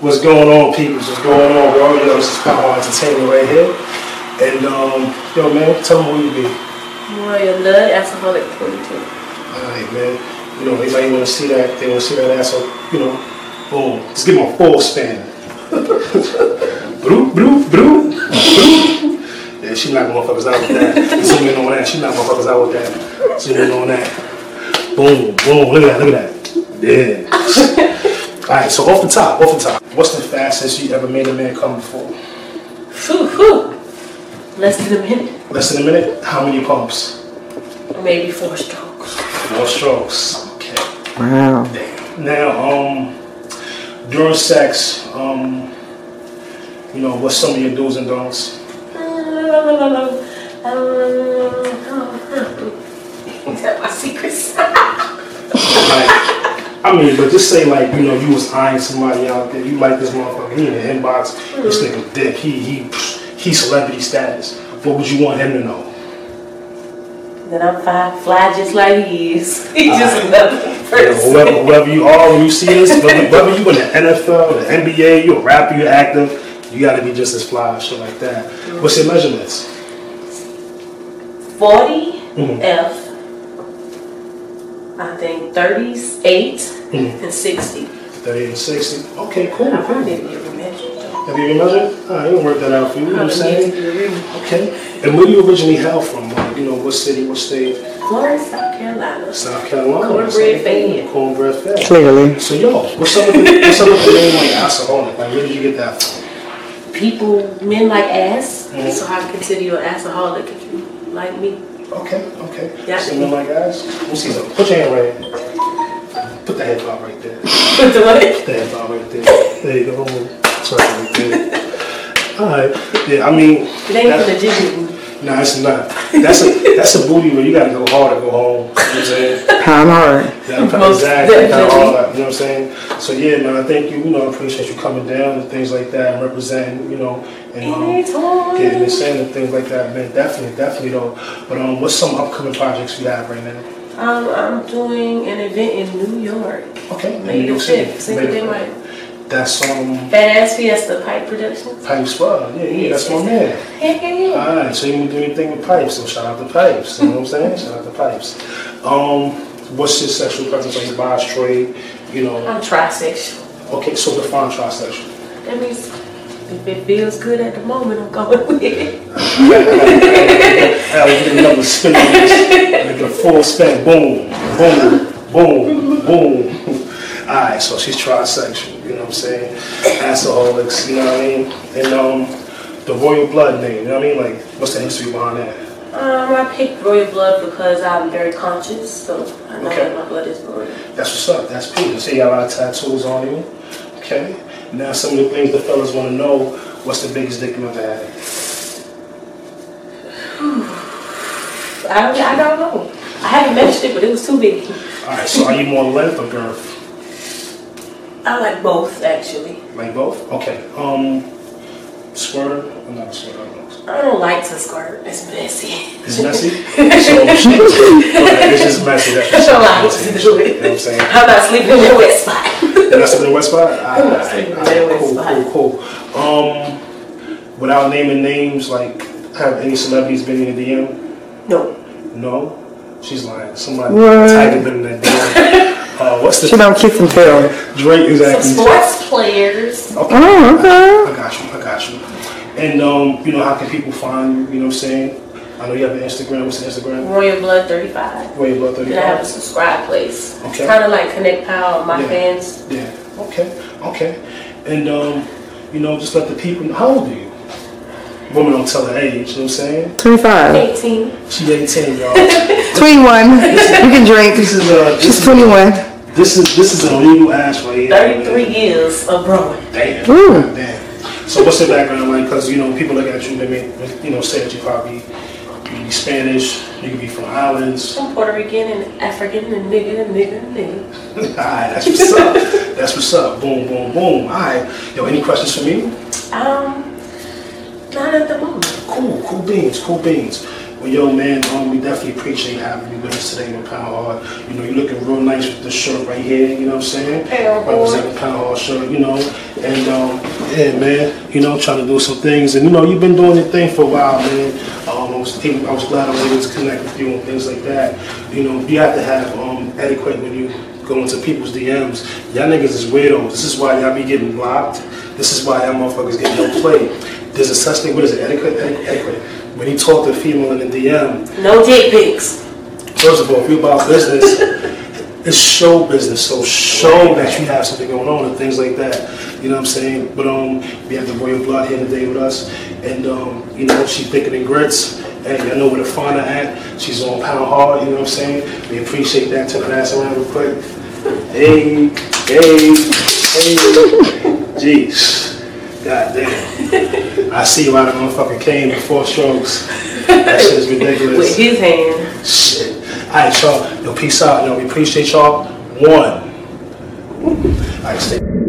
What's going on, people? What's going on, bro? You know, this is Power Entertainment right here. And, um, yo, man, tell them who you be. Royal Blood, Alcoholic 22. Alright, man. You know, anybody want to see that, they want to see that ass, so, you know, boom. Just give them a full span. Broop, broop, broop, broop. Yeah, she knocked motherfuckers out with that. Zoom in on that. She knocked motherfuckers out with that. Zoom in on that. Boom, boom. Look at that, look at that. Yeah. Alright, so off the top, off the top. What's the fastest you ever made a man come before? Whew, whew. Less than a minute. Less than a minute? How many pumps? Maybe four strokes. Four strokes. Okay. Wow. Damn. Now, um, during sex, um, you know, what's some of your do's and don'ts? Tell my secrets. I mean, but just say like, you know, you was eyeing somebody out there, you like this motherfucker, he in the inbox, this nigga dick, he he he celebrity status. What would you want him to know? Then I'm fine, fly just like he is. He's just another Yeah, person. whoever, whoever you are when you see this, whether, whether you in the NFL, the NBA, you a rapper, you active, you gotta be just as fly, or shit like that. What's your measurements? 40 Mhm. F. I think 30s, 8 Mhm. and 60. 30 and 60. Okay, cool, I cool. probably need to get measured. Have you been measured? Alright, you can work that out for you, you know what I'm saying? to get measured. Okay. And where do you originally hail from? Like, you know, what city, what state? Florence, South Carolina. South Carolina. Cornbread fan. Cornbread fan. Clearly. So, yo, what's up with the, what's up with the name like alcoholic? Like, where did you get that from? People, men like ass, Mhm. so I consider you an alcoholic if you like me. Okay, okay. Yeah. Something my guys. Me see something. Put your hand right. Put the head out right there. But the way, Put the head out right there. There you go. That's right right there. Alright. Yeah, I mean. it ain't for the jiggy. No, it's not. That's a that's a booty where you gotta go hard to go home. You know what I'm saying? Pound hard. Yeah, Most exactly. Kind of definitely. all that, you know what I'm saying? So yeah, man, I thank you. You know, I appreciate you coming down and things like that, and representing. You know, and um, getting Anytime. this in and things like that, man. Definitely, definitely though. But um, what's some upcoming projects you have right now? Um, I'm doing an event in New York. Okay, in May the 5th, Cinco de May the Mayo. That's um, Badass Fiesta Pipe Productions. Pipes Squad. Yeah, yeah, that's my man. Heck yeah. All right, so you can do anything with pipes, so shout out to pipes. You know what I'm saying? Shout out to pipes. Um, what's your sexual preference? Are you bi, straight? You know? I'm trisexual. Okay, so define trisexual. That means if it feels good at the moment, I'm going with it. Hell, you get another spin on this. Like a full spin. Boom, boom, boom, boom. Alright, so she's trisexual, you know what I'm saying? Alcoholics, you know what I mean? And um the royal blood name, you know what I mean? Like what's the history behind that? Um, I picked royal blood because I'm very conscious, so I know Okay. that my blood is royal. That's what's up, that's cool. See you got a lot of tattoos on you. Okay. Now some of the things the fellas wanna know, what's the biggest dick you ever had? I don't, I don't know. I haven't measured it, but it was too big. Alright, so are you more length or girth? I like both, actually. Like both? Okay. Um squirter? I'm not a squirter, I don't know. I don't like to squirt. It's messy. It's messy. so it's just messy. That's all I messy. want to do You know what I'm saying? How about sleeping in the wet spot. And that's in the west spot. I'm not sleeping in the Alright, wet cool, spot. cool, cool. Um, without naming names, like, have any celebrities been in the DM? No. No. She's lying. Somebody What? tiger been in that DM. Uh, what's She the don't kiss and tell. Drake Some exactly? sports players. Okay. Oh, okay. I got you. I got you. And um, you know, how can people find you? You know what I'm saying? I know you have an Instagram. What's the Instagram? Royal Blood 35. Royal Blood Then I have a 35. subscribe place. Okay. Kind of like Connect Pal, my Yeah. fans. Yeah. Okay. Okay. And um, you know, just let the people know. How old are you? Woman don't tell her age. You know what I'm saying? 25. 18. She 18, y'all. 21. You can drink. This is uh, She's this, 21. this is this is an illegal ass right here. 33 years of growing. Damn. Ooh. Damn. So what's the background like? Because you know, people look at you, they may you know say that you probably you can be Spanish, you can be from islands. I'm Puerto Rican and African and nigga and nigga and nigga. Alright, that's what's up. That's what's up. Boom, boom, boom. Alright. Yo, any questions for me? Um, not at the moment. Cool, cool beans, cool beans. Well, yo, man, um, we definitely appreciate having you with us today on Power Hard. You know, you're looking real nice with the shirt right here, you know what I'm saying? Power Hard. Representing Power Hard shirt, you know. And um, yeah, man, you know, trying to do some things, and you know, you've been doing your thing for a while, man. Um, I was I was glad I was able to connect with you and things like that. You know, you have to have um, etiquette when you go into people's DMs. Y'all niggas is weirdos. This is why y'all be getting blocked. This is why y'all motherfuckers get no play. There's a such thing. What is it? Etiquette. Etiquette. When you talk to a female in the DM, No dick pics. First of all, if you're about business, it's show business. So show that you have something going on and things like that. You know what I'm saying? But um, we have the Royal Blood here today with us, and um, you know she's thicker than grits. Hey, I know where to find her at. She's on Pound Hard. You know what I'm saying? We appreciate that. Turn that ass around real quick. Hey, hey, hey. Jeez. God damn. I see why the motherfucker came with four strokes. That shit is ridiculous. With his hand. Shit. All right, y'all. Yo, peace out. Yo, we appreciate y'all. One. All right, stay.